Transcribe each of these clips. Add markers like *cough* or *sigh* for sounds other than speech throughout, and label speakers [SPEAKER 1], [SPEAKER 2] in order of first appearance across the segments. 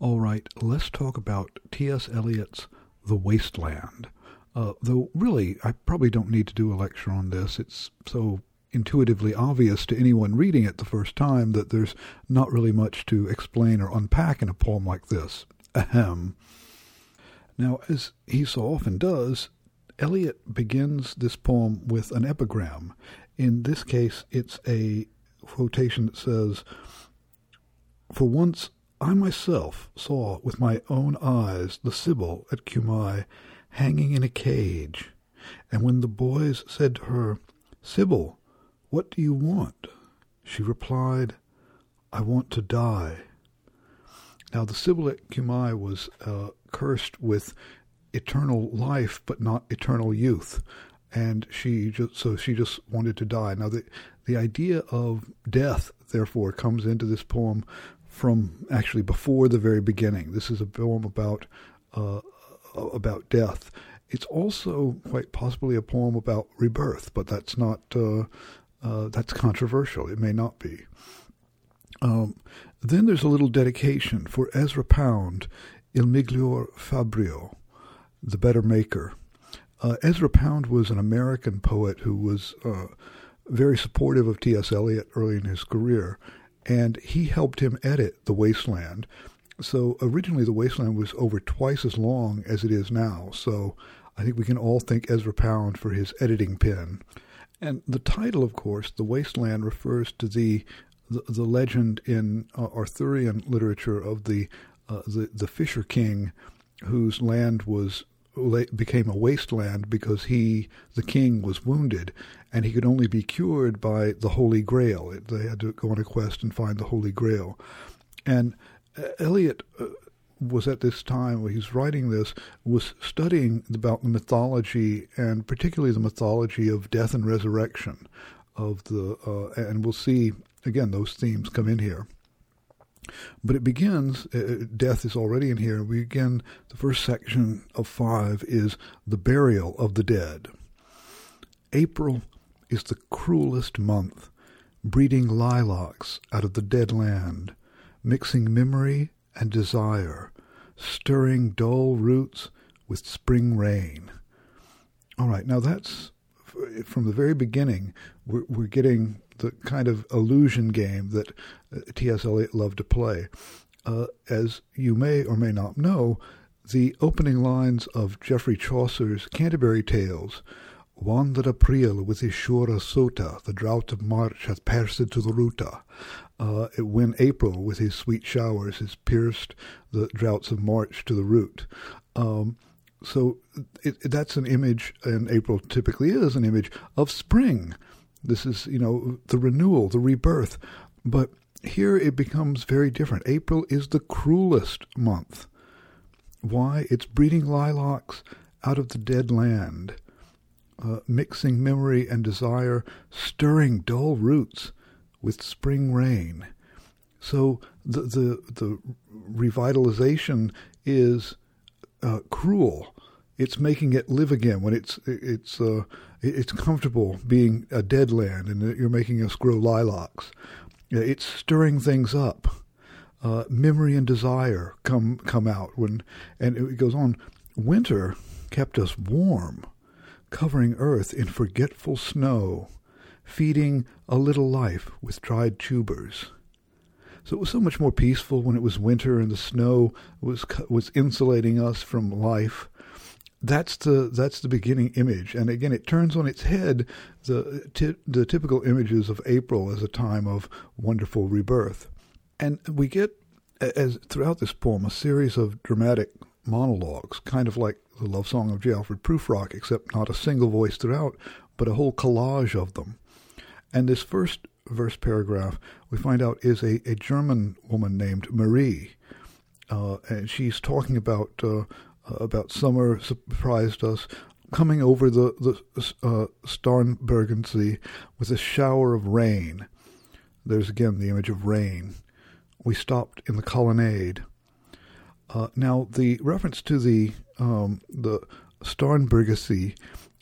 [SPEAKER 1] All right, let's talk about T.S. Eliot's The Waste Land. Uh, though, really, I probably don't need to do a lecture on this. It's so intuitively obvious to anyone reading it the first time that there's not really much to explain or unpack in a poem like this. Ahem. Now, as he so often does, Eliot begins this poem with an epigram. In this case, it's a quotation that says, For once I myself saw with my own eyes the Sibyl at Cumae hanging in a cage, and when the boys said to her, Sibyl, what do you want? She replied, I want to die. Now, the Sibyl at Cumae was uh, cursed with eternal life, but not eternal youth, and she just so she just wanted to die. Now, the the idea of death, therefore, comes into this poem from actually before the very beginning. This is a poem about uh, about death. It's also quite possibly a poem about rebirth, but that's not uh, uh, that's controversial. It may not be. Um, then there's a little dedication for Ezra Pound, Il Miglior Fabbro, the better maker. Uh, Ezra Pound was an American poet who was uh, very supportive of T.S. Eliot early in his career, and he helped him edit The Waste Land. So originally, The Waste Land was over twice as long as it is now. So I think we can all thank Ezra Pound for his editing pen. And the title, of course, The Waste Land, refers to the the, the legend in uh, Arthurian literature of the, uh, the the Fisher King, whose land was became a wasteland because he, the king, was wounded, and he could only be cured by the Holy Grail. They had to go on a quest and find the Holy Grail, and uh, Eliot. Uh, was at this time when he's writing this was studying about the mythology and particularly the mythology of death and resurrection of the uh, and we'll see again, those themes come in here. But it begins, uh, uh, death is already in here. We begin, the first section of five is the burial of the dead. April is the cruelest month, breeding lilacs out of the dead land, mixing memory and desire, stirring dull roots with spring rain. All right, now that's from the very beginning, we're, we're getting the kind of illusion game that T.S. Eliot loved to play. Uh, as you may or may not know, the opening lines of Geoffrey Chaucer's Canterbury Tales Wan April with his shura sota, the drought of March hath pierced to the ruta. Uh, when April with his sweet showers has pierced the droughts of March to the root. Um, so it, that's an image, and April typically is an image of spring. This is, you know, the renewal, the rebirth. But here it becomes very different. April is the cruelest month. Why? It's breeding lilacs out of the dead land, uh, mixing memory and desire, stirring dull roots with spring rain. So the the, the revitalization is uh, cruel. It's making it live again when it's it's uh, it's comfortable being a dead land and you're making us grow lilacs. It's stirring things up. Uh, memory and desire come come out when, and it goes on. Winter kept us warm, covering earth in forgetful snow, feeding a little life with dried tubers. So it was so much more peaceful when it was winter and the snow was was insulating us from life that's the that's the beginning image, and again, it turns on its head the t- the typical images of April as a time of wonderful rebirth, and we get as throughout this poem a series of dramatic monologues, kind of like the love song of J. Alfred Prufrock, except not a single voice throughout, but a whole collage of them. And this first verse paragraph we find out is a, a German woman named Marie. Uh, and she's talking about uh, about summer surprised us, coming over the, the uh, Starnbergersee with a shower of rain. There's again the image of rain. We stopped in the colonnade. Uh, now, the reference to the um, the Starnbergersee,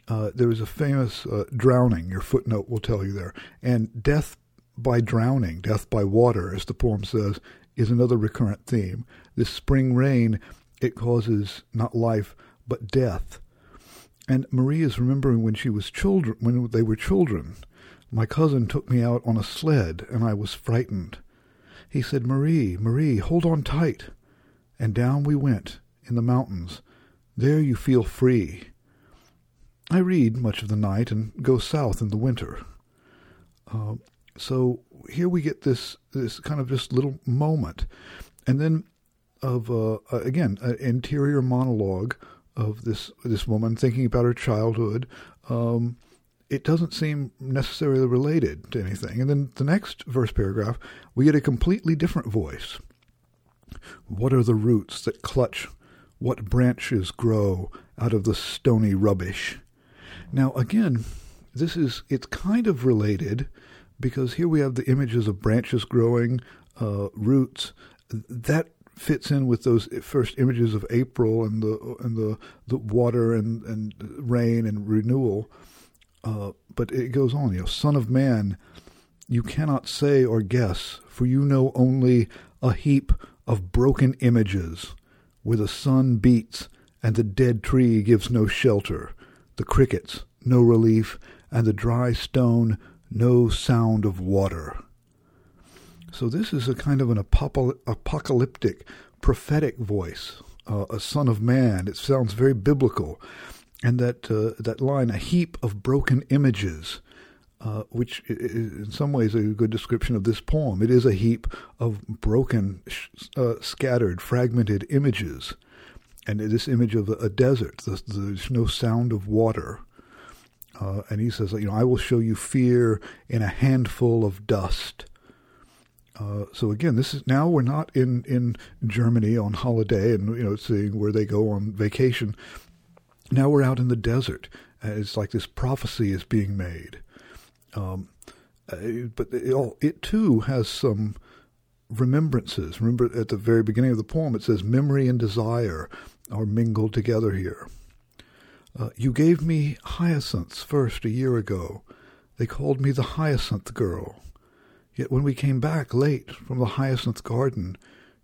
[SPEAKER 1] uh, there was a famous uh, drowning. Your footnote will tell you there, and death by drowning, death by water, as the poem says, is another recurrent theme. This spring rain, it causes not life, but death. And Marie is remembering when she was children, when they were children. My cousin took me out on a sled, and I was frightened. He said, Marie, Marie, hold on tight. And down we went in the mountains. There you feel free. I read much of the night and go south in the winter. Uh, so here we get this this kind of just little moment, and then of uh, again an interior monologue of this this woman thinking about her childhood. Um, it doesn't seem necessarily related to anything. And then the next verse paragraph, we get a completely different voice. What are the roots that clutch? What branches grow out of the stony rubbish? Now, again, this is, it's kind of related because here we have the images of branches growing, uh, roots. That fits in with those first images of April and the and the, the water and, and rain and renewal. Uh, but it goes on, you know, Son of Man, you cannot say or guess, for you know only a heap of broken images, where the sun beats and the dead tree gives no shelter, the crickets no relief, and the dry stone no sound of water. So this is a kind of an apocalyptic, prophetic voice, uh, a son of man. It sounds very biblical, and that uh, that line, a heap of broken images, uh, which in some ways a good description of this poem. It is a heap of broken, uh, scattered, fragmented images, and this image of a desert. There's no sound of water. Uh, and he says, you know, I will show you fear in a handful of dust. Uh, so again, this is now we're not in, in Germany on holiday and you know seeing where they go on vacation. Now we're out in the desert. it's like this prophecy is being made. Um, uh, but it, it, too has some remembrances. Remember at the very beginning of the poem, it says memory and desire are mingled together here. Uh, you gave me hyacinths first a year ago. They called me the hyacinth girl. Yet when we came back late from the hyacinth garden,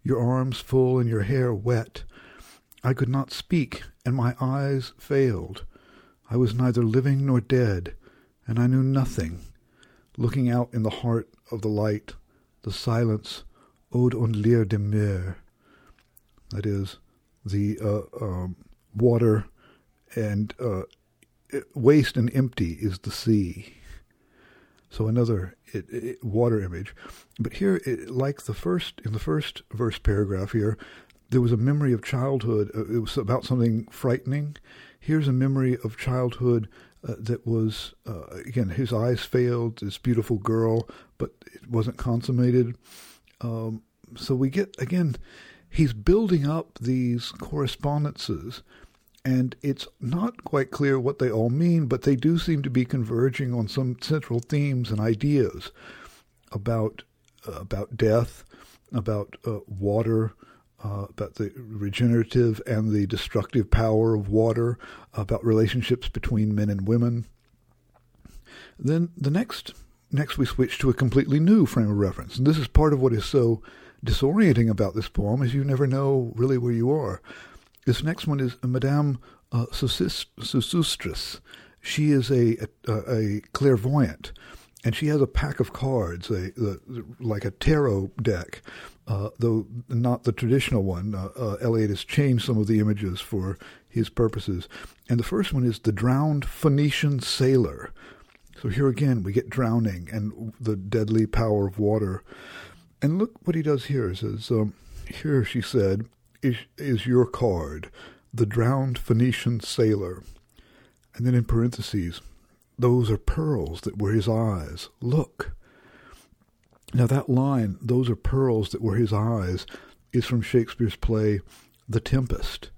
[SPEAKER 1] your arms full and your hair wet, I could not speak, and my eyes failed. I was neither living nor dead, and I knew nothing. Looking out in the heart of the light, the silence, Ode und Leer dem Meer. That is, the uh, um, water and uh, waste and empty is the sea. So another it, it, water image, but here, it, like the first in the first verse paragraph here, there was a memory of childhood. Uh, it was about something frightening. Here's a memory of childhood uh, that was uh, again his eyes failed. This beautiful girl, but it wasn't consummated. Um, so we get again, he's building up these correspondences and it's not quite clear what they all mean, but they do seem to be converging on some central themes and ideas about uh, about death, about uh, water, uh, about the regenerative and the destructive power of water, about relationships between men and women. Then the next next we switch to a completely new frame of reference, and this is part of what is so disorienting about this poem is you never know really where you are. This next one is Madame uh. She is a, a, a, clairvoyant, and she has a pack of cards, a, a like a tarot deck, uh, though not the traditional one. Uh, uh, Eliot has changed some of the images for his purposes. And the first one is the drowned Phoenician sailor. So here again, we get drowning and the deadly power of water. And look what he does here. He says, um, here she said, is, is your card, the drowned Phoenician sailor. And then in parentheses, those are pearls that were his eyes. Look. Now, that line, those are pearls that were his eyes, is from Shakespeare's play The Tempest.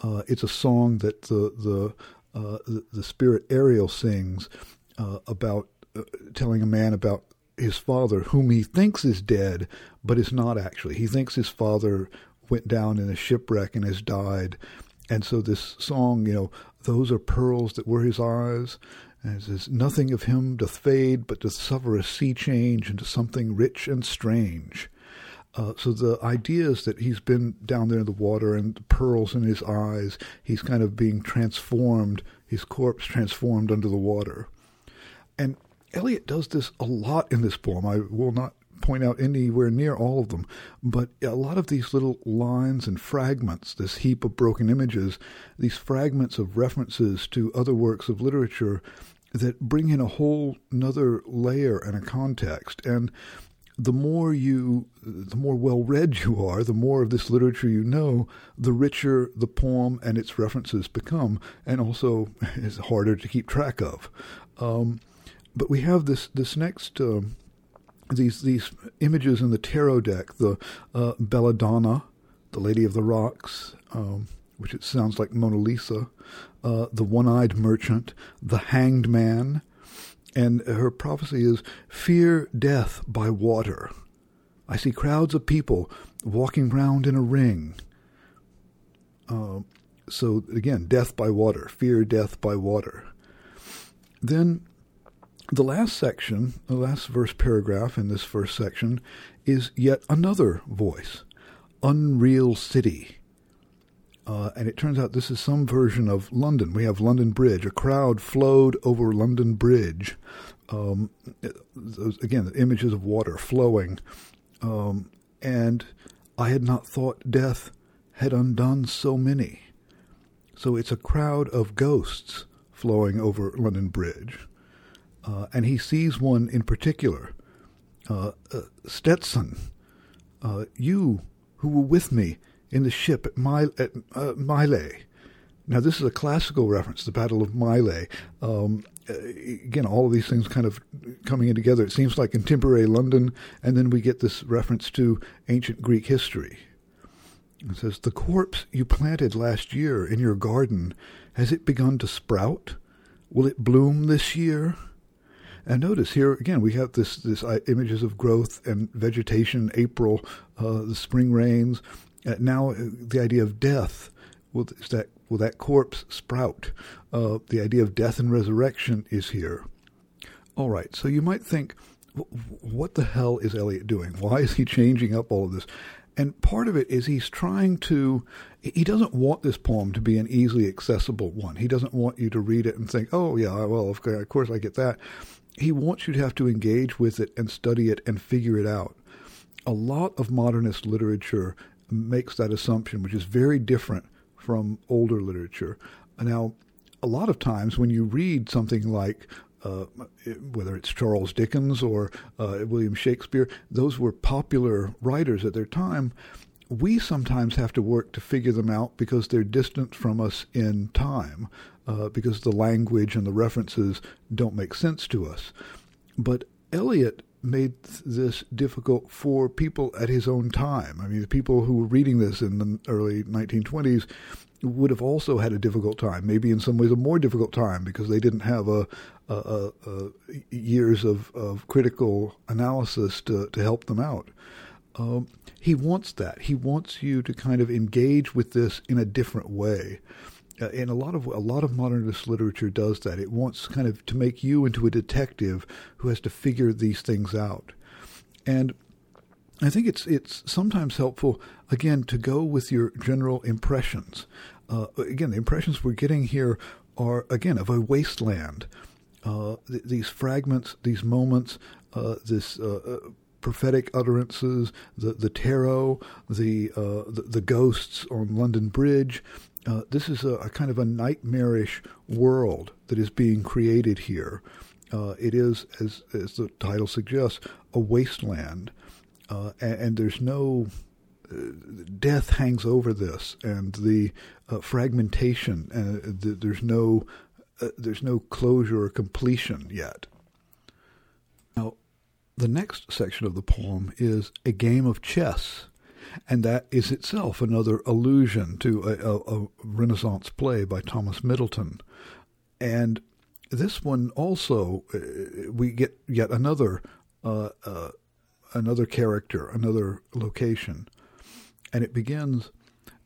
[SPEAKER 1] Uh, it's a song that the, the, uh, the, the, spirit Ariel sings uh, about uh, telling a man about his father, whom he thinks is dead, but is not actually. He thinks his father went down in a shipwreck and has died. And so this song, you know, those are pearls that were his eyes. And it says, nothing of him doth fade, but doth suffer a sea change into something rich and strange. Uh, so the idea is that he's been down there in the water and the pearls in his eyes. He's kind of being transformed, his corpse transformed under the water. And Eliot does this a lot in this poem. I will not point out anywhere near all of them, but a lot of these little lines and fragments, this heap of broken images, these fragments of references to other works of literature that bring in a whole another layer and a context. And the more you, the more well read you are, the more of this literature you know, the richer the poem and its references become, and also *laughs* is harder to keep track of. Um, but we have this this next um, these these images in the tarot deck, the uh, Belladonna, the Lady of the Rocks, um, which it sounds like Mona Lisa, uh, the one-eyed merchant, the hanged man, and her prophecy is fear death by water. I see crowds of people walking round in a ring. Uh, so again, death by water, fear death by water. Then the last section, the last verse paragraph in this first section, is yet another voice Unreal City. Uh, and it turns out this is some version of London. We have London Bridge. A crowd flowed over London Bridge. Um, those, again, images of water flowing. Um, and I had not thought death had undone so many. So it's a crowd of ghosts flowing over London Bridge. Uh, and he sees one in particular, uh, uh, Stetson, uh, you who were with me in the ship at, My, at uh, Now, this is a classical reference, the Battle of Mylae. Um, uh, again, all of these things kind of coming in together. It seems like contemporary London, and then we get this reference to ancient Greek history. It says, The corpse you planted last year in your garden, has it begun to sprout? Will it bloom this year? And notice here again we have this this uh, images of growth and vegetation. April, uh, the spring rains. Uh, now uh, the idea of death. Will that will that corpse sprout? Uh, the idea of death and resurrection is here. All right. So you might think, what the hell is Eliot doing? Why is he changing up all of this? And part of it is he's trying to, he doesn't want this poem to be an easily accessible one. He doesn't want you to read it and think, oh, yeah, well, of course I get that he wants you to have to engage with it and study it and figure it out. A lot of modernist literature makes that assumption, which is very different from older literature. Now, a lot of times when you read something like uh, whether it's Charles Dickens or uh, William Shakespeare, those were popular writers at their time. We sometimes have to work to figure them out because they're distant from us in time uh, because the language and the references don't make sense to us. But Eliot made this difficult for people at his own time. I mean, the people who were reading this in the early 1920s would have also had a difficult time, maybe in some ways a more difficult time because they didn't have a, a, a, a years of, of critical analysis to, to help them out. Um, he wants that. He wants you to kind of engage with this in a different way and a lot of a lot of modernist literature does that. It wants kind of to make you into a detective who has to figure these things out, and I think it's it's sometimes helpful again to go with your general impressions. Uh, again, the impressions we're getting here are again of a wasteland. Uh, th- these fragments, these moments, uh, this uh, uh, prophetic utterances, the the tarot, the, uh, the, the ghosts on London Bridge, uh, this is a, a, kind of a nightmarish world that is being created here. Uh, it is, as, as the title suggests, a wasteland, uh, and, and, there's no uh, death hangs over this, and the uh, fragmentation. The, there's no there's no closure or completion yet. Now, the next section of the poem is a game of chess and that is itself another allusion to a, a, a Renaissance play by Thomas Middleton. And this one also, uh, we get yet another uh, uh, another character, another location, and it begins.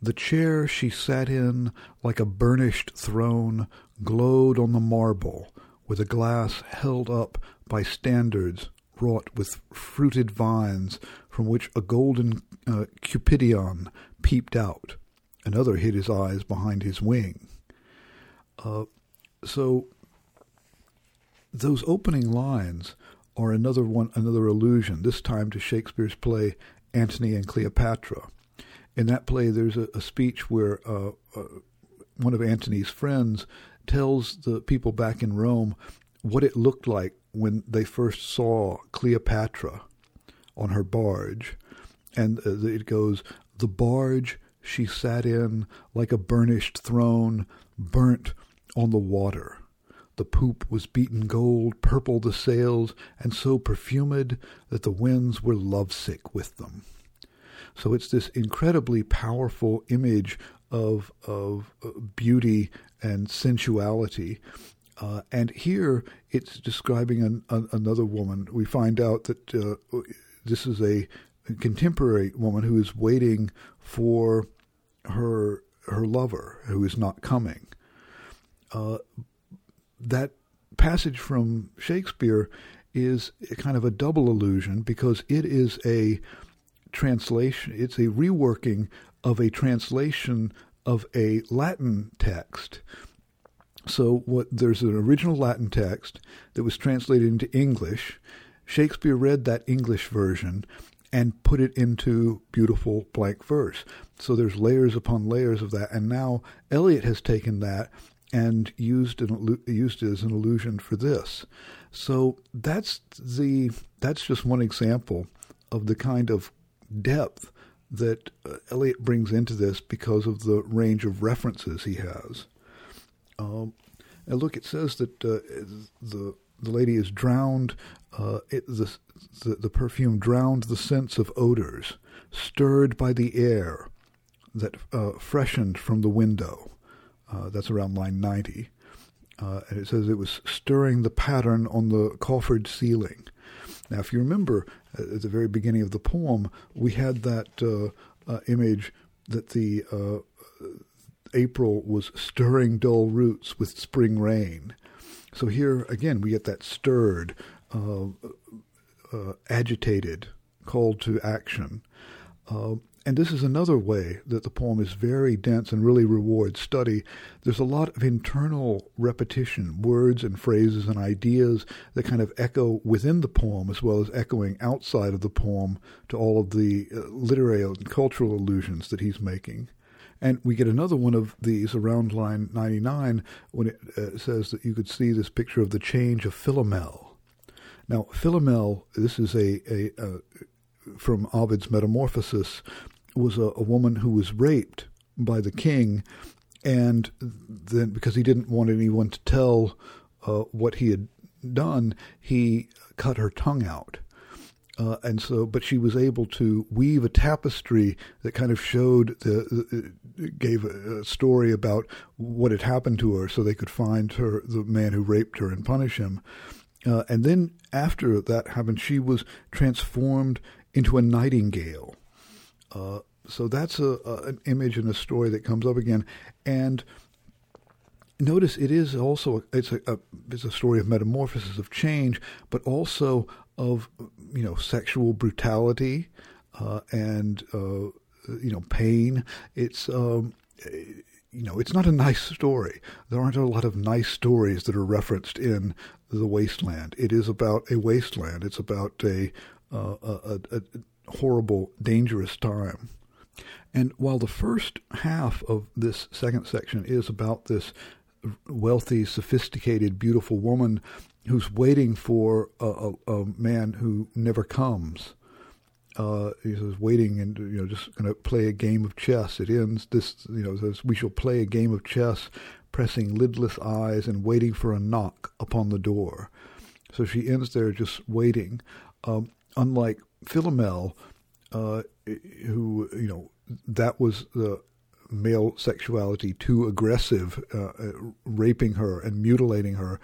[SPEAKER 1] The chair she sat in, like a burnished throne, glowed on the marble, with a glass held up by standards wrought with fruited vines, from which a golden uh, Cupidon peeped out. Another hid his eyes behind his wing. Uh, so those opening lines are another one, another allusion. This time to Shakespeare's play Antony and Cleopatra. In that play, there's a, a speech where uh, uh, one of Antony's friends tells the people back in Rome what it looked like when they first saw Cleopatra on her barge. And uh, it goes, The barge she sat in like a burnished throne, burnt on the water. The poop was beaten gold, purple the sails, and so perfumed that the winds were lovesick with them. So it's this incredibly powerful image of of uh, beauty and sensuality. Uh, and here it's describing an, an, another woman. We find out that uh, this is a contemporary woman who is waiting for her her lover who is not coming. Uh, that passage from Shakespeare is kind of a double illusion because it is a translation, it's a reworking of a translation of a Latin text. So what there's an original Latin text that was translated into English. Shakespeare read that English version and put it into beautiful blank verse. So there's layers upon layers of that. And now Eliot has taken that and used an, used it as an illusion for this. So that's the that's just one example of the kind of depth that uh, Eliot brings into this because of the range of references he has. Um, and look, it says that uh, the the lady is drowned. Uh, it, the, the, the perfume drowned the sense of odors, stirred by the air that uh, freshened from the window. Uh, that's around line ninety. Uh, and it says it was stirring the pattern on the coffered ceiling. Now, if you remember at the very beginning of the poem, we had that uh, uh, image that the uh, April was stirring dull roots with spring rain. So here again, we get that stirred, uh, uh, agitated, called to action. Uh, and this is another way that the poem is very dense and really rewards study. There's a lot of internal repetition, words and phrases and ideas that kind of echo within the poem as well as echoing outside of the poem to all of the uh, literary and cultural allusions that he's making. And we get another one of these around line 99 when it uh, says that you could see this picture of the change of Philomel. Now, Philomel, this is a, a, a from Ovid's Metamorphosis, was a, a woman who was raped by the king, and then because he didn't want anyone to tell uh, what he had done, he cut her tongue out. Uh, and so, but she was able to weave a tapestry that kind of showed the, the gave a, a, story about what had happened to her, so they could find her, the man who raped her, and punish him. Uh, and then after that happened, she was transformed into a nightingale. Uh, so that's a, a, an image and a story that comes up again, and notice it is also it's a, a, it's a story of metamorphosis of change, but also of you know sexual brutality uh, and uh, you know pain. It's um, you know it's not a nice story. There aren't a lot of nice stories that are referenced in the wasteland. It is about a wasteland. It's about a, uh, a, a horrible, dangerous time. And while the first half of this second section is about this wealthy, sophisticated, beautiful woman who's waiting for a, a, a man who never comes, uh, he says, waiting and you know just going to play a game of chess. It ends this, you know, says we shall play a game of chess, pressing lidless eyes and waiting for a knock upon the door. So she ends there just waiting. Um, unlike Philomel, uh, who you know that was the male sexuality too aggressive, uh, uh, raping her and mutilating her.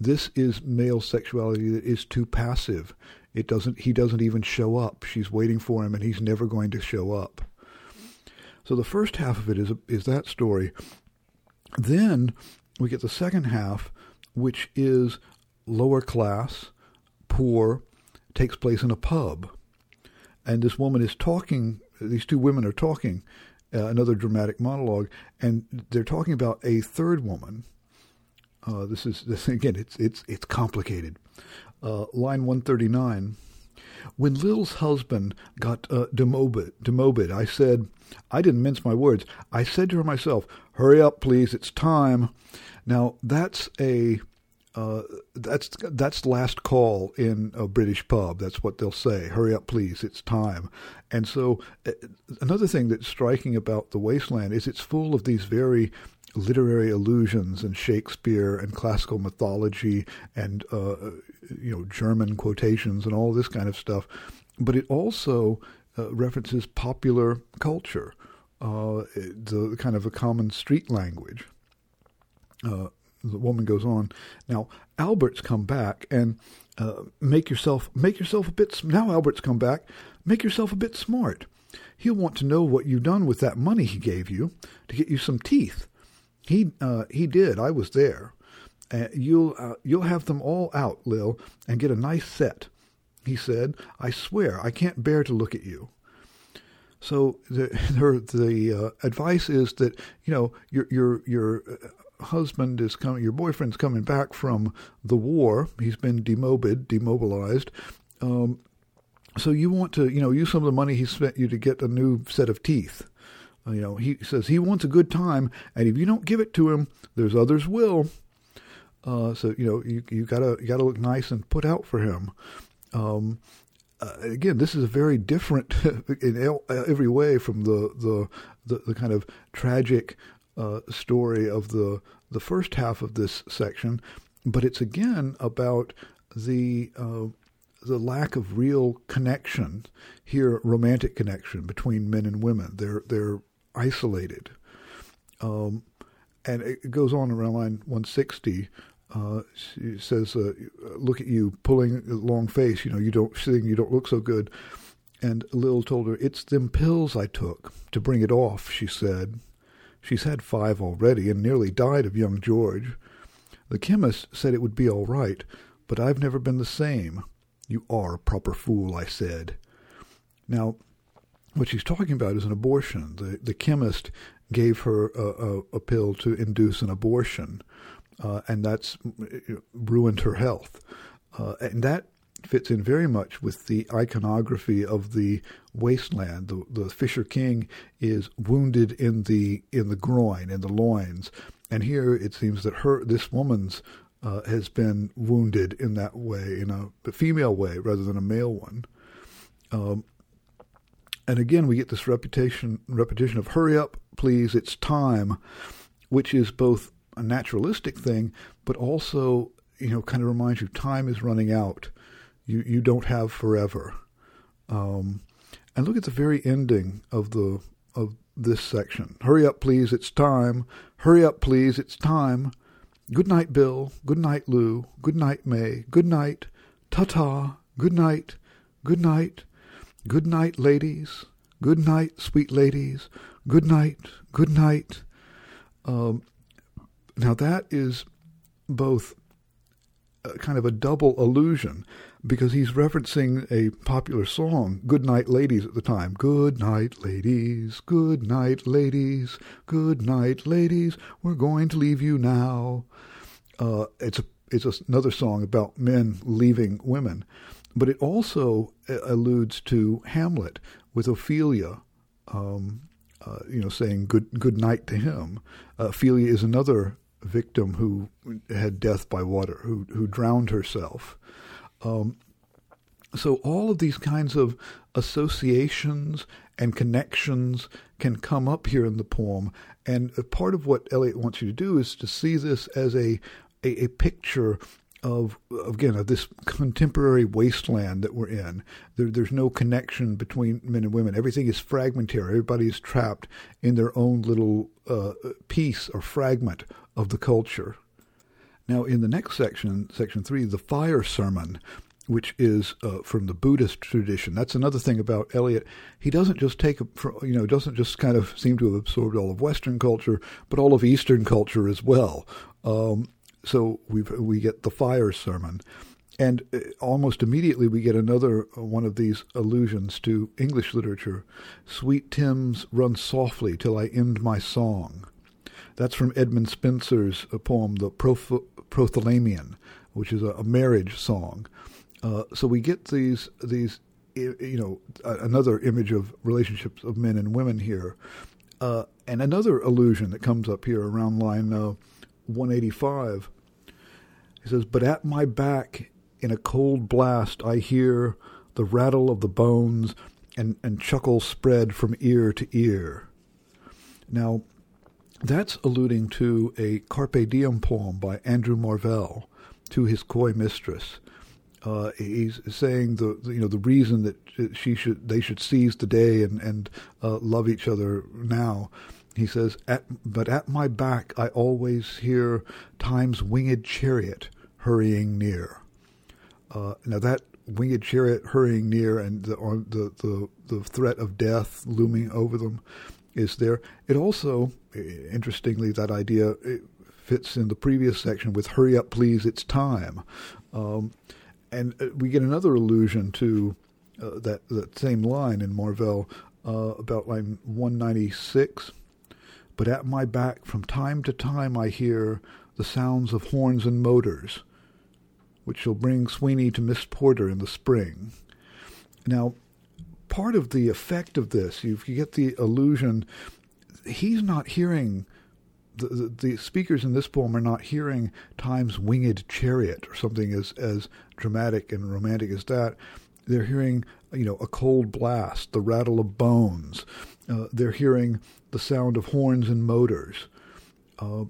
[SPEAKER 1] This is male sexuality that is too passive. It doesn't. He doesn't even show up. She's waiting for him, and he's never going to show up. So the first half of it is is that story. Then we get the second half, which is lower class, poor, takes place in a pub, and this woman is talking. These two women are talking, uh, another dramatic monologue, and they're talking about a third woman. Uh, this is this *laughs* again. It's it's it's complicated. Uh, line one thirty nine. When Lil's husband got uh, demobed, I said, I didn't mince my words. I said to her myself, "Hurry up, please. It's time." Now that's a uh, that's that's last call in a British pub. That's what they'll say. Hurry up, please! It's time. And so, uh, another thing that's striking about the Waste Land is it's full of these very literary allusions and Shakespeare and classical mythology and uh, you know German quotations and all this kind of stuff. But it also uh, references popular culture, uh, the kind of a common street language. Uh, the woman goes on. Now Albert's come back and uh, make yourself make yourself a bit. Now Albert's come back. Make yourself a bit smart. He'll want to know what you've done with that money he gave you to get you some teeth. He uh, he did. I was there. Uh, you'll uh, you'll have them all out, Lil, and get a nice set. He said, "I swear I can't bear to look at you." So the *laughs* the uh, advice is that you know your your your uh, husband is coming, your boyfriend's coming back from the war. He's been demobilized. Um, so you want to you know use some of the money he spent you to get a new set of teeth. Uh, you know, he says he wants a good time, and if you don't give it to him, there's others will. Uh, so you know, you you gotta you gotta look nice and put out for him. Um, uh, again, this is a very different *laughs* in every way from the the the, the kind of tragic uh, story of the the first half of this section, but it's again about the uh, the lack of real connection here, romantic connection between men and women. They're they're isolated. Um, and it goes on around line 160. Uh, she says, uh, "Look at you pulling a long face. You know, you don't sing. You don't look so good." And Lil told her, "It's them pills I took to bring it off." She said, "She's had five already and nearly died of young George. The chemist said it would be all right, but I've never been the same." You are a proper fool, I said. Now, what she's talking about is an abortion. The the chemist gave her a, a, a pill to induce an abortion, uh, and that's ruined her health. Uh, and that fits in very much with the iconography of the wasteland. The, the Fisher King is wounded in the in the groin, in the loins, and here it seems that her this woman's uh, has been wounded in that way, in a female way rather than a male one. Um, and again, we get this reputation repetition of "hurry up, please, it's time," which is both a naturalistic thing, but also you know kind of reminds you time is running out. You you don't have forever. Um, and look at the very ending of the of this section. Hurry up, please, it's time. Hurry up, please, it's time. Good night, Bill. Good night, Lou. Good night, May. Good night. Ta ta. Good night. Good night. Good night, ladies. Good night, sweet ladies. Good night. Good night. Um, now that is both kind of a double allusion because he's referencing a popular song, Good Night Ladies, at the time. Good night, ladies. Good night, ladies. Good night, ladies. We're going to leave you now. Uh, it's a, it's another song about men leaving women. But it also uh, alludes to Hamlet with Ophelia, um, uh, you know, saying good good night to him. Uh, Ophelia is another victim who had death by water, who who drowned herself. Um, so all of these kinds of associations and connections can come up here in the poem, and part of what Eliot wants you to do is to see this as a a, a picture of again of this contemporary wasteland that we're in. There, there's no connection between men and women. Everything is fragmentary. Everybody is trapped in their own little uh, piece or fragment of the culture. Now, in the next section, section three, the fire sermon, which is uh, from the Buddhist tradition. That's another thing about Eliot. He doesn't just take, you know, doesn't just kind of seem to have absorbed all of Western culture, but all of Eastern culture as well. Um, so we we get the fire sermon, And uh, almost immediately we get another uh, one of these allusions to English literature. Sweet Thames, run softly till I end my song. That's from Edmund Spenser's uh, poem, The Proth- Prothalamion, which is a, a marriage song. Uh, so we get these these you know another image of relationships of men and women here, uh, and another allusion that comes up here around line uh, 185. He says, "But at my back in a cold blast, I hear the rattle of the bones and, and chuckle spread from ear to ear. Now, that's alluding to a Carpe Diem poem by Andrew Marvell to his coy mistress. Uh, he's saying the, you know the reason that she should they should seize the day and and uh, love each other now. He says, at, "But at my back I always hear time's winged chariot hurrying near." Uh, now that winged chariot hurrying near and the, the, the, the threat of death looming over them is there. It also, interestingly, that idea fits in the previous section with "Hurry up, please, it's time," um, and uh, we get another allusion to uh, that that same line in Marvell uh, about line one ninety six. But at my back, from time to time, I hear the sounds of horns and motors which shall bring Sweeney to Miss Porter in the spring. Now, part of the effect of this, you, get the illusion, he's not hearing, the, the, the, speakers in this poem are not hearing time's winged chariot or something as, as dramatic and romantic as that. They're hearing, you know, a cold blast, the rattle of bones. Uh, they're hearing the sound of horns and motors. Uh,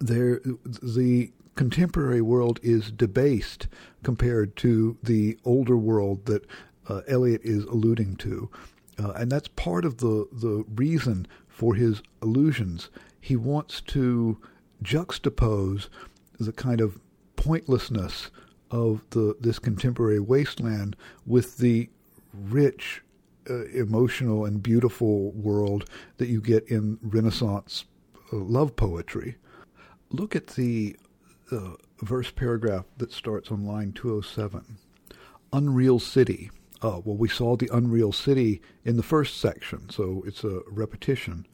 [SPEAKER 1] the contemporary world is debased compared to the older world that uh, Eliot is alluding to. Uh, and that's part of the, the reason for his allusions. He wants to juxtapose the kind of pointlessness of the this contemporary wasteland with the rich, uh, emotional, and beautiful world that you get in Renaissance uh, love poetry. Look at the uh, verse paragraph that starts on line 207. Unreal City. Uh, well, we saw the Unreal City in the first section, so it's a repetition.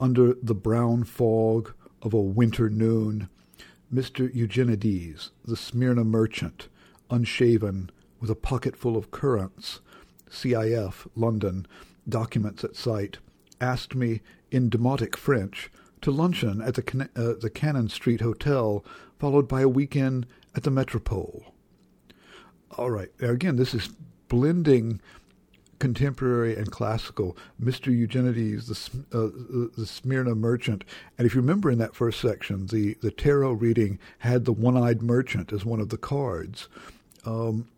[SPEAKER 1] Under the brown fog of a winter noon, Mr. Eugenides, the Smyrna merchant, unshaven, with a pocket full of currants, CIF, London, documents at sight, asked me in demotic French to luncheon at the, uh, the Cannon Street Hotel followed by a weekend at the Metropole. All right, again, this is blending contemporary and classical. Mr. Eugenides, the, uh, the Smyrna merchant, and if you remember in that first section, the, the tarot reading had the one-eyed merchant as one of the cards. Um,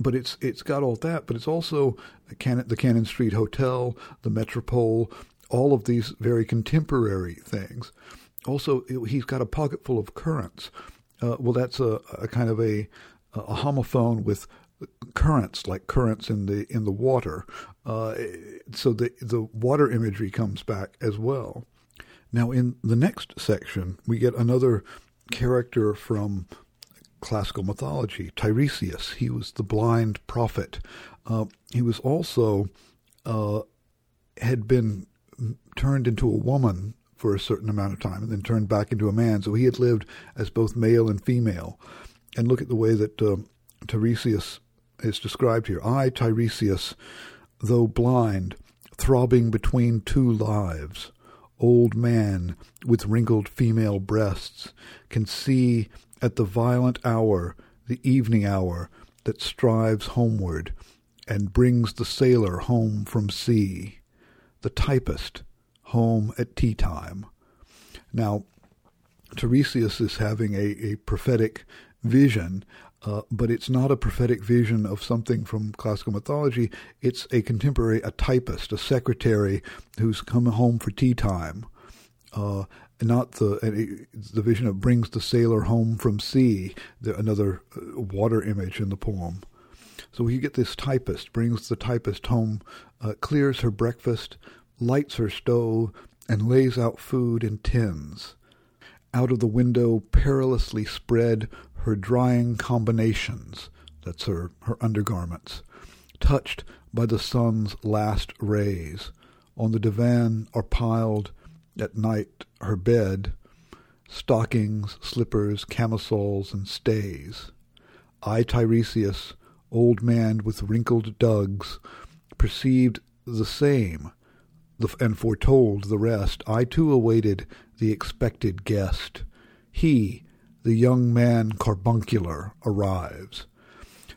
[SPEAKER 1] but it's it's got all that, but it's also the Cannon, the Cannon Street Hotel, the Metropole, all of these very contemporary things also he's got a pocket full of currants. Uh, well, that's a, a, kind of a, a homophone with currents, like currents in the in the water. Uh, so the the water imagery comes back as well. Now, in the next section, we get another character from classical mythology, Tiresias. He was the blind prophet. Uh, he was also uh, had been turned into a woman for a certain amount of time and then turned back into a man. So he had lived as both male and female. And look at the way that uh, Tiresias is described here. I, Tiresias, though blind, throbbing between two lives, old man with wrinkled female breasts, can see at the violent hour, the evening hour, that strives homeward and brings the sailor home from sea, the typist home at tea time. Now, Tiresias is having a, a prophetic vision, uh, but it's not a prophetic vision of something from classical mythology. It's a contemporary, a typist, a secretary who's come home for tea time. Uh, not the the vision of brings the sailor home from sea, the, another uh, water image in the poem. So you get this typist, brings the typist home, uh, clears her breakfast, lights her stove, and lays out food in tins. Out of the window, perilously spread, her drying combinations, that's her, her undergarments, touched by the sun's last rays. On the divan are piled, at night, her bed, stockings, slippers, camisoles, and stays. I, Tiresias, old man with wrinkled dugs, perceived the same, and foretold the rest. I too awaited the expected guest. He, the young man carbuncular, arrives.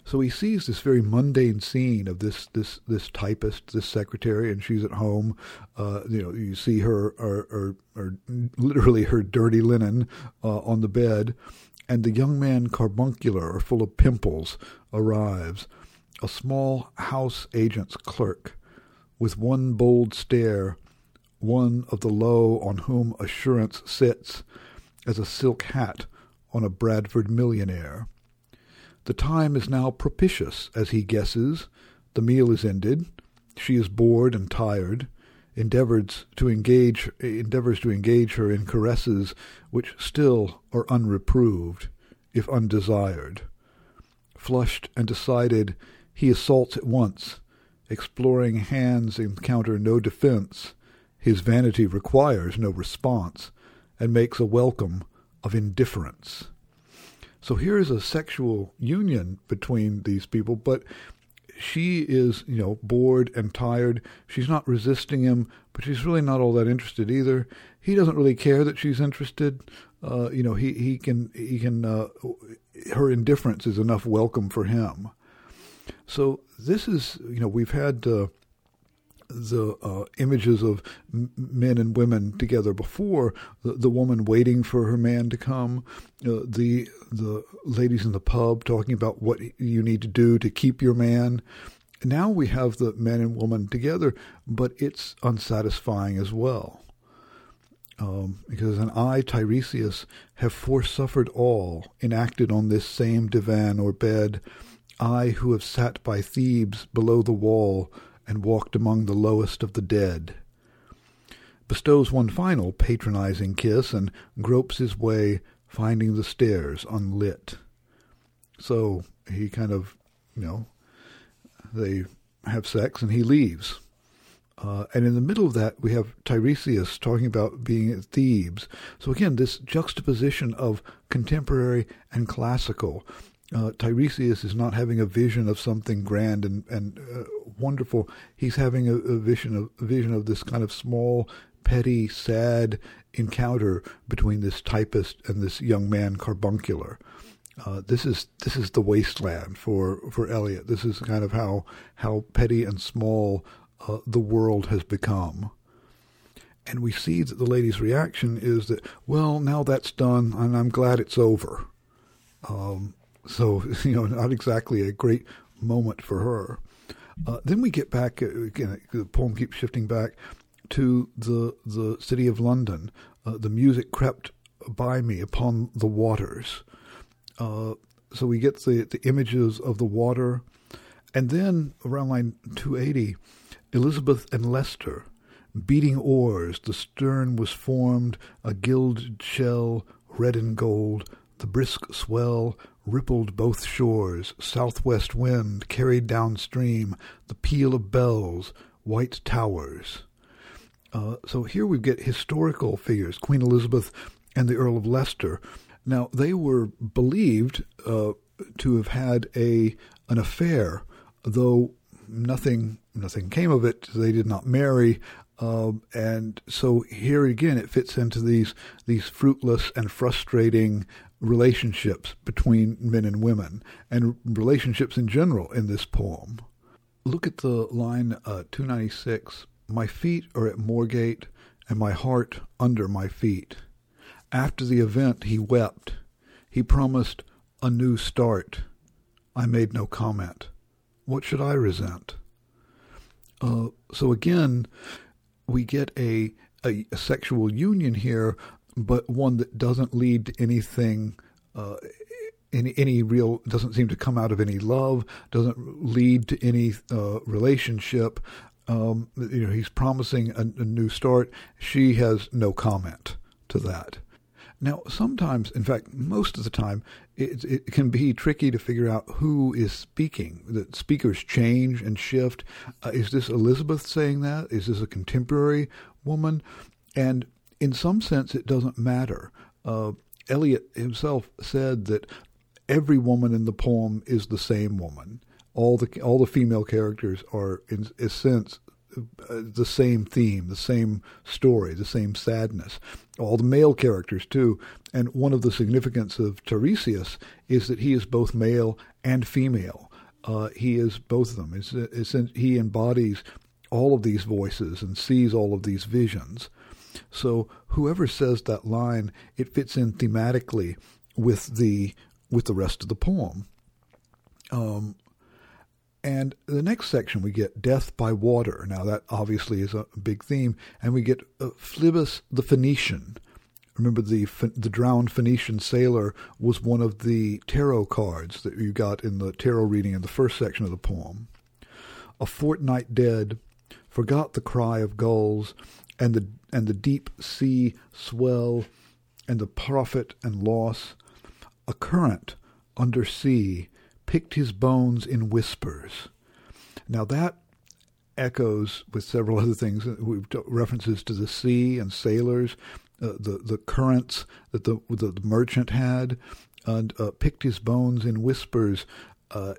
[SPEAKER 1] So he sees this very mundane scene of this this this typist, this secretary, and she's at home. Uh, you know, you see her, or, or, or literally her dirty linen uh, on the bed, and the young man carbuncular, or full of pimples, arrives. A small house agent's clerk, with one bold stare, one of the low on whom assurance sits, as a silk hat on a Bradford millionaire. The time is now propitious, as he guesses. The meal is ended. She is bored and tired. Endeavors to engage endeavors to engage her in caresses which still are unreproved, if undesired. Flushed and decided, he assaults at once. Exploring hands encounter no defense. His vanity requires no response, and makes a welcome of indifference. So here is a sexual union between these people, but she is, you know, bored and tired. She's not resisting him, but she's really not all that interested either. He doesn't really care that she's interested. Uh, you know, he he can he can uh, her indifference is enough welcome for him. So this is, you know, we've had. Uh, the uh, images of men and women together before the, the, woman waiting for her man to come uh, the the ladies in the pub talking about what you need to do to keep your man. Now we have the man and woman together but it's unsatisfying as well. Um, because an I, Tiresias, have forsuffered all, enacted on this same divan or bed, I who have sat by Thebes below the wall, and walked among the lowest of the dead. Bestows one final patronizing kiss and gropes his way, finding the stairs unlit. So he kind of, you know, they have sex and he leaves. Uh, and in the middle of that, we have Tiresias talking about being at Thebes. So again, this juxtaposition of contemporary and classical uh, Tiresias is not having a vision of something grand and and uh, wonderful. He's having a, a, vision of a vision of this kind of small, petty, sad encounter between this typist and this young man carbuncular. Uh, this is this is the wasteland for for Eliot. This is kind of how how petty and small uh, the world has become. And we see that the lady's reaction is that, well, now that's done, and I'm glad it's over. Um, so, *laughs* you know, not exactly a great moment for her. Uh, then we get back, uh, again, the poem keeps shifting back to the, the city of London. Uh, the music crept by me upon the waters. Uh, so we get the, the images of the water. And then around line 280, Elizabeth and Leicester, beating oars, the stern was formed, a gilded shell, red and gold, the brisk swell rippled both shores, southwest wind carried downstream the peal of bells, white towers. Uh, so here we get historical figures, Queen Elizabeth and the Earl of Leicester. Now they were believed uh, to have had a an affair, though nothing nothing came of it. They did not marry. Um, and so here again, it fits into these these fruitless and frustrating relationships between men and women and relationships in general in this poem. Look at the line uh, 296 My feet are at Moorgate and my heart under my feet. After the event, he wept. He promised a new start. I made no comment. What should I resent? Uh, so again, we get a, a, a sexual union here but one that doesn't lead to anything. Uh, any, any real doesn't seem to come out of any love, doesn't lead to any uh, relationship. Um, you know, he's promising a, a new start. She has no comment to that. Now, sometimes, in fact, most of the time, it, it, can be tricky to figure out who is speaking. The speakers change and shift. Uh, is this Elizabeth saying that? Is this a contemporary woman? And in some sense, it doesn't matter. Uh, Eliot himself said that every woman in the poem is the same woman. All the all the female characters are, in a sense, uh, the same theme, the same story, the same sadness. All the male characters too. And one of the significance of Tiresias is that he is both male and female. Uh, he is both of them. It's, it's, he embodies all of these voices and sees all of these visions. So whoever says that line, it fits in thematically with the with the rest of the poem. Um, and the next section we get death by water. Now that obviously is a big theme, and we get uh, Phlebas the Phoenician. Remember the the drowned Phoenician sailor was one of the tarot cards that you got in the tarot reading in the first section of the poem. A fortnight dead, forgot the cry of gulls, and the and the deep sea swell, and the profit and loss. A current under sea picked his bones in whispers. Now that echoes with several *laughs* other things, references to the sea and sailors, uh, the the currents that the the, merchant had, and uh, picked his bones in whispers. Uh,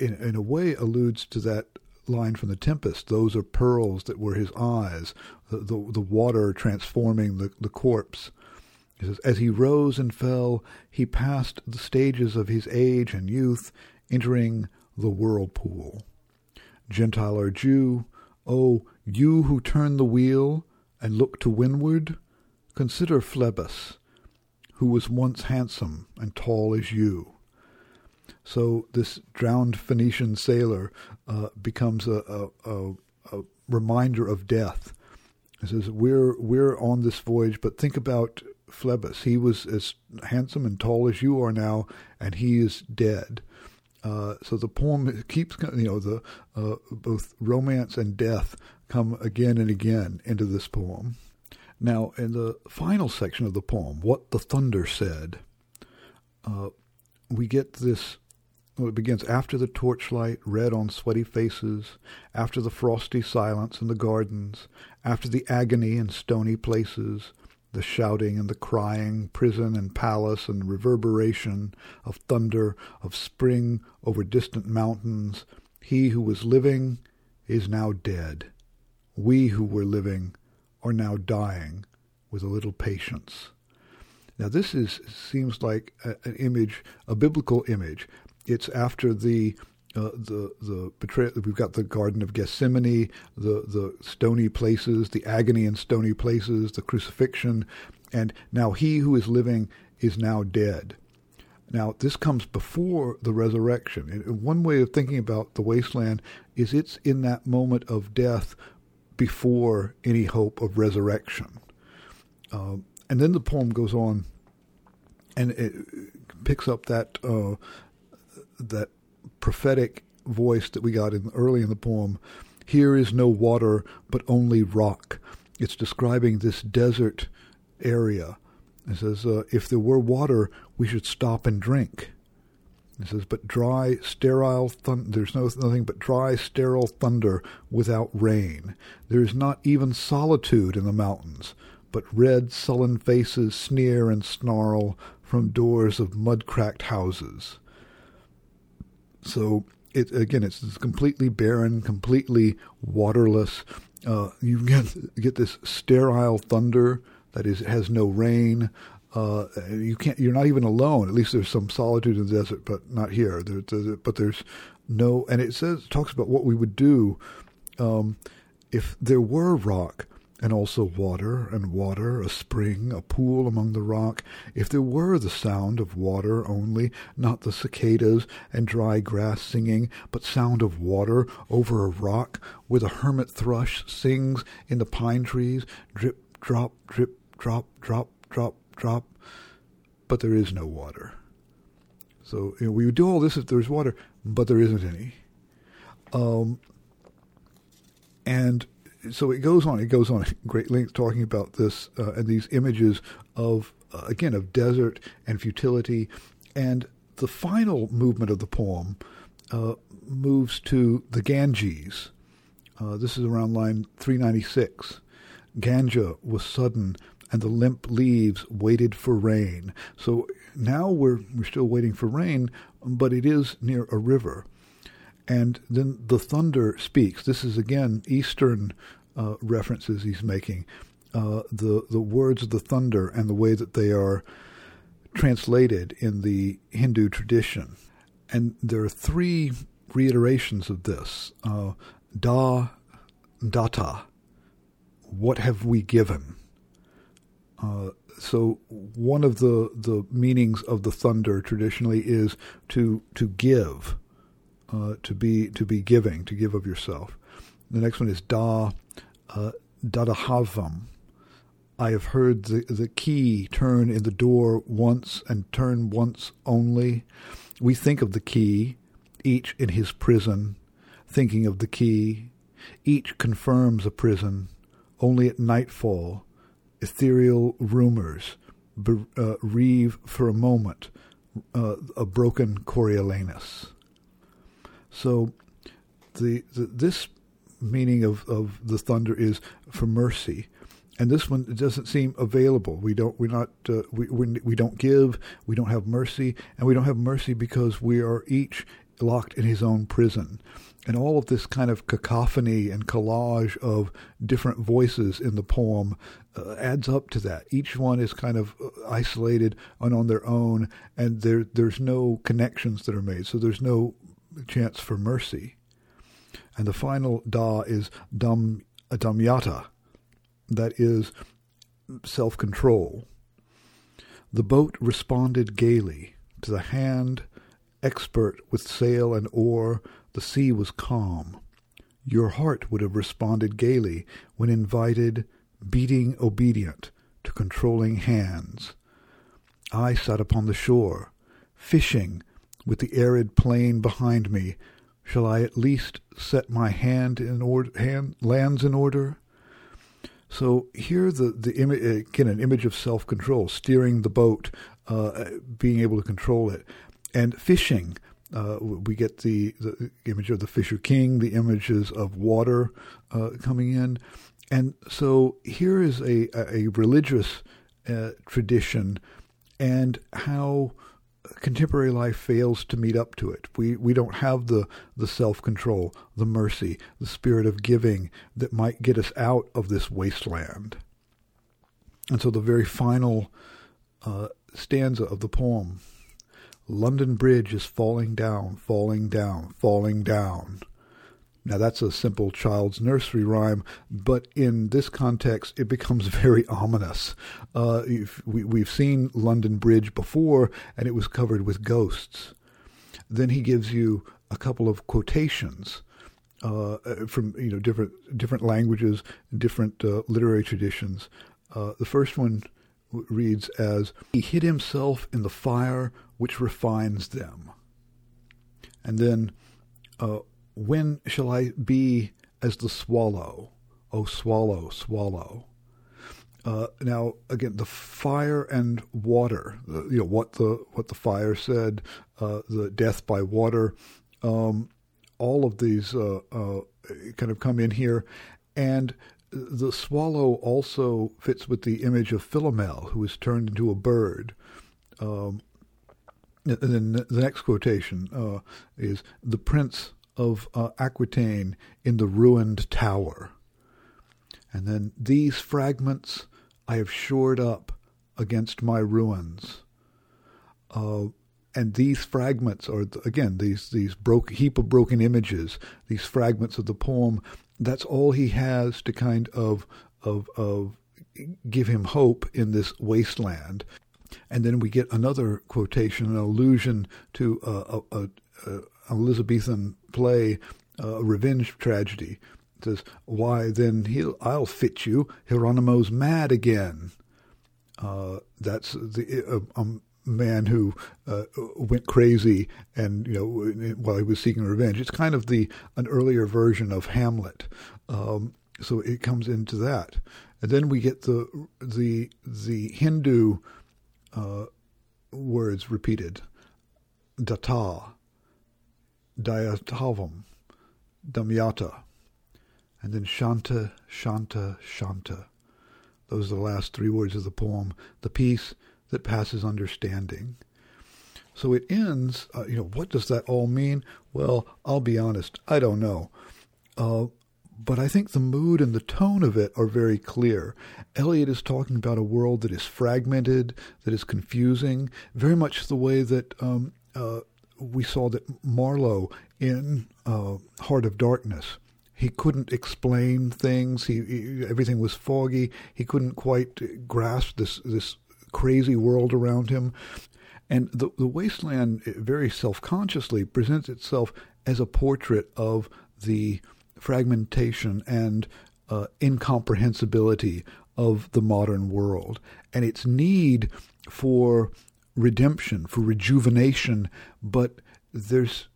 [SPEAKER 1] in, in a way, alludes to that line from the Tempest. Those are pearls that were his eyes. The the, the water transforming the the corpse. He says, As he rose and fell, he passed the stages of his age and youth, entering the whirlpool. Gentile or Jew, oh, you who turn the wheel and look to windward, consider Phlebas, who was once handsome and tall as you. So this drowned Phoenician sailor uh, becomes a, a, a, reminder of death. He says, "We're we're on this voyage, but think about Phlebas. He was as handsome and tall as you are now, and he is dead. Uh, so the poem keeps, you know, the uh, both romance and death come again and again into this poem. Now, in the final section of the poem, what the thunder said, uh, we get this. Well, it begins after the torchlight, red on sweaty faces, after the frosty silence in the gardens, after the agony in stony places, the shouting and the crying, prison and palace and reverberation of thunder, of spring over distant mountains. He who was living is now dead. We who were living are now dying with a little patience. Now this is seems like an image, a biblical image. It's after the uh, the the betrayal. We've got the Garden of Gethsemane, the the stony places, the agony in stony places, the crucifixion, and now he who is living is now dead. Now this comes before the resurrection. And one way of thinking about the Waste Land is it's in that moment of death before any hope of resurrection. Uh, and then the poem goes on, and it picks up that uh, that prophetic voice that we got in early in the poem. Here is no water, but only rock. It's describing this desert area. It says, uh, if there were water, we should stop and drink. It says, but dry, sterile thunder, there's no, nothing but dry, sterile thunder without rain. There is not even solitude in the mountains, but red, sullen faces sneer and snarl from doors of mud-cracked houses. So it again, it's completely barren, completely waterless. Uh, you get get this sterile thunder that is has no rain. Uh, you can't. You're not even alone. At least there's some solitude in the desert, but not here. There, there, but there's no. And it says talks about what we would do um, if there were rock and also water and water, a spring, a pool among the rock, if there were the sound of water only, not the cicadas and dry grass singing, but sound of water over a rock, where the hermit thrush sings in the pine trees, drip, drop, drip, drop, drop, drop, drop, but there is no water. So you know, we would do all this if there was water, but there isn't any. Um, and so it goes on. It goes on at great length talking about this uh, and these images of again of desert and futility, and the final movement of the poem uh, moves to the Ganges. Uh, this is around line 396. Ganga was sudden, and the limp leaves waited for rain. So now we're we're still waiting for rain, but it is near a river. And then the thunder speaks. This is again Eastern uh, references he's making. Uh, the the words of the thunder and the way that they are translated in the Hindu tradition. And there are three reiterations of this. Uh, da, Datta, what have we given? Uh, so one of the, the meanings of the thunder traditionally is to to give, uh, to be to be giving, to give of yourself. The next one is da, uh, Dayadhvam, I have heard the, the key turn in the door once and turn once only. We think of the key, each in his prison, thinking of the key. Each confirms a prison. Only at nightfall, ethereal rumors uh, reeve for a moment uh, a broken Coriolanus. So, the, the this meaning of, of the thunder is for mercy and this one doesn't seem available. We don't. We're not. Uh, we, we we don't give. We don't have mercy, and we don't have mercy because we are each locked in his own prison. And all of this kind of cacophony and collage of different voices in the poem uh, adds up to that. Each one is kind of uh, isolated and on their own, and there there's no connections that are made. So there's no chance for mercy. And the final da is dam damyata, that is self control. The boat responded gaily to the hand expert with sail and oar. The sea was calm. Your heart would have responded gaily when invited, beating obedient to controlling hands. I sat upon the shore, fishing with the arid plain behind me. Shall I at least set my hand in order, hand, lands in order? So here, the the image again, an image of self control, steering the boat, uh, being able to control it, and fishing. Uh, we get the, the image of the fisher king, the images of water uh, coming in, and so here is a a religious uh, tradition, and how contemporary life fails to meet up to it. We we don't have the the self control, the mercy, the spirit of giving that might get us out of this wasteland. And so the very final uh, stanza of the poem, London Bridge is falling down, falling down, falling down. Now, that's a simple child's nursery rhyme, but in this context, it becomes *laughs* very ominous. Uh, we, have seen London Bridge before, and it was covered with ghosts. Then he gives you a couple of quotations uh, from you know different different languages, different uh, literary traditions. Uh, the first one reads as He hid himself in the fire which refines them. And then uh, when shall I be as the swallow? Oh, swallow, swallow. Uh, now, again, the fire and water. The, you know what the what the fire said. Uh, the death by water. Um, all of these uh, uh kind of come in here, and the swallow also fits with the image of Philomel, who is turned into a bird. Um, and then the next quotation uh, is the prince of uh, Aquitaine in the ruined tower. And then these fragments I have shored up against my ruins. Uh, and these fragments are again these these broke heap of broken images, these fragments of the poem. That's all he has to kind of of of give him hope in this wasteland. And then we get another quotation, an allusion to a, a, a, Elizabethan play, uh, a revenge tragedy. It says, "Why then he'll I'll fit you. Hieronymo's mad again." Uh, that's the um, man who uh, went crazy and you know while he was seeking revenge. It's kind of the an earlier version of Hamlet. Um, so it comes into that, and then we get the the the Hindu uh, words repeated. Datta, Dayadhvam, Damyata, and then Shanta, Shanta, Shanta. Those are the last three words of the poem, the peace that passes understanding. So it ends, uh, you know, what does that all mean? Well, I'll be honest, I don't know. Uh, but I think the mood and the tone of it are very clear. Eliot is talking about a world that is fragmented, that is confusing, very much the way that um, uh, we saw that Marlowe in uh, Heart of Darkness. He couldn't explain things. He, he, everything was foggy. He couldn't quite grasp this this crazy world around him. And the, the Waste Land very self consciously presents itself as a portrait of the fragmentation and uh, incomprehensibility of the modern world and its need for redemption, for rejuvenation. But there's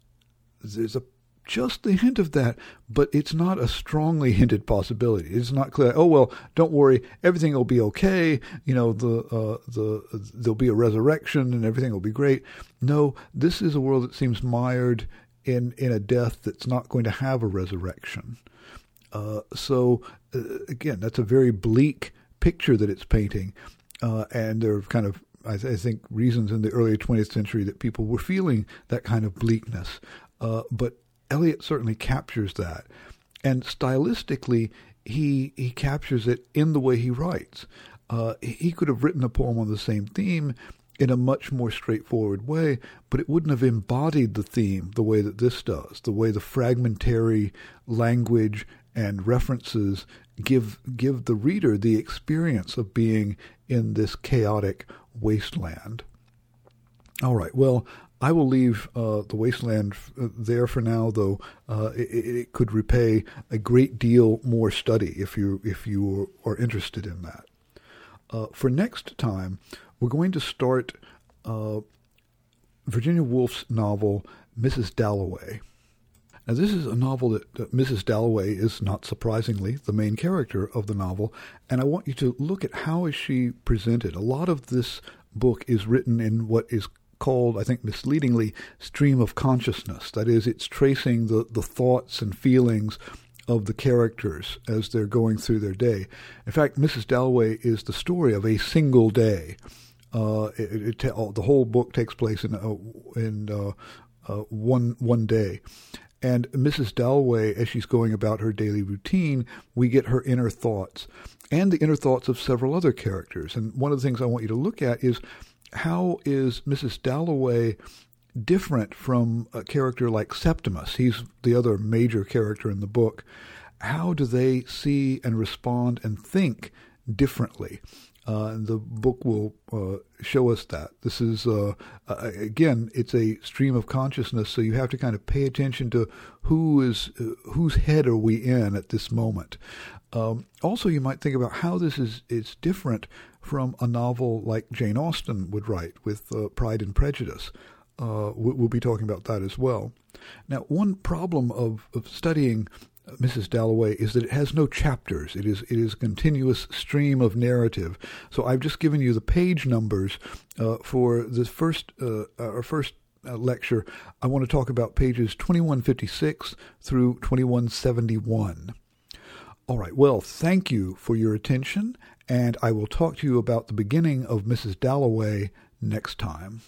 [SPEAKER 1] there's a just the hint of that, but it's not a strongly hinted possibility. It's not clear. Oh well, don't worry, everything will be okay. You know, the uh, the there'll be a resurrection and everything will be great. No, this is a world that seems mired in in a death that's not going to have a resurrection. Uh, so uh, again, that's a very bleak picture that it's painting, uh, and there are kind of I, I, think reasons in the early 20th century that people were feeling that kind of bleakness. Uh, but Eliot certainly captures that. And stylistically, he he captures it in the way he writes. Uh, he could have written a poem on the same theme in a much more straightforward way, but it wouldn't have embodied the theme the way that this does, the way the fragmentary language and references give give the reader the experience of being in this chaotic wasteland. All right, well, I will leave uh, the Waste Land uh, there for now, though uh, it, it, could repay a great deal more study if you if you are interested in that. Uh, for next time, we're going to start uh, Virginia Woolf's novel Mrs. Dalloway. Now, this is a novel that Mrs. Dalloway is not surprisingly the main character of the novel, and I want you to look at how is she presented. A lot of this book is written in what is called, I think misleadingly, stream of consciousness. That is, it's tracing the, the thoughts and feelings of the characters as they're going through their day. In fact, Mrs. Dalloway is the story of a single day. Uh, it, it, the whole book takes place in in uh, uh, one one day, and Mrs. Dalloway, as she's going about her daily routine, we get her inner thoughts and the inner thoughts of several other characters. And one of the things I want you to look at is how is Mrs. Dalloway different from a character like Septimus? He's the other major character in the book. How do they see and respond and think differently? Uh, and the book will uh, show us that. This is, uh, again, it's a stream of consciousness, so you have to kind of pay attention to who is, uh, whose head are we in at this moment. Um, also, you might think about how this is, is different from a novel like Jane Austen would write with uh, Pride and Prejudice. Uh, we'll be talking about that as well. Now, one problem of, of studying Mrs. Dalloway is that it has no chapters. It is it is a continuous stream of narrative. So I've just given you the page numbers uh, for the first uh, our first uh, lecture. I want to talk about pages 2156 through 2171. All right. Well, thank you for your attention, and I will talk to you about the beginning of Mrs. Dalloway next time.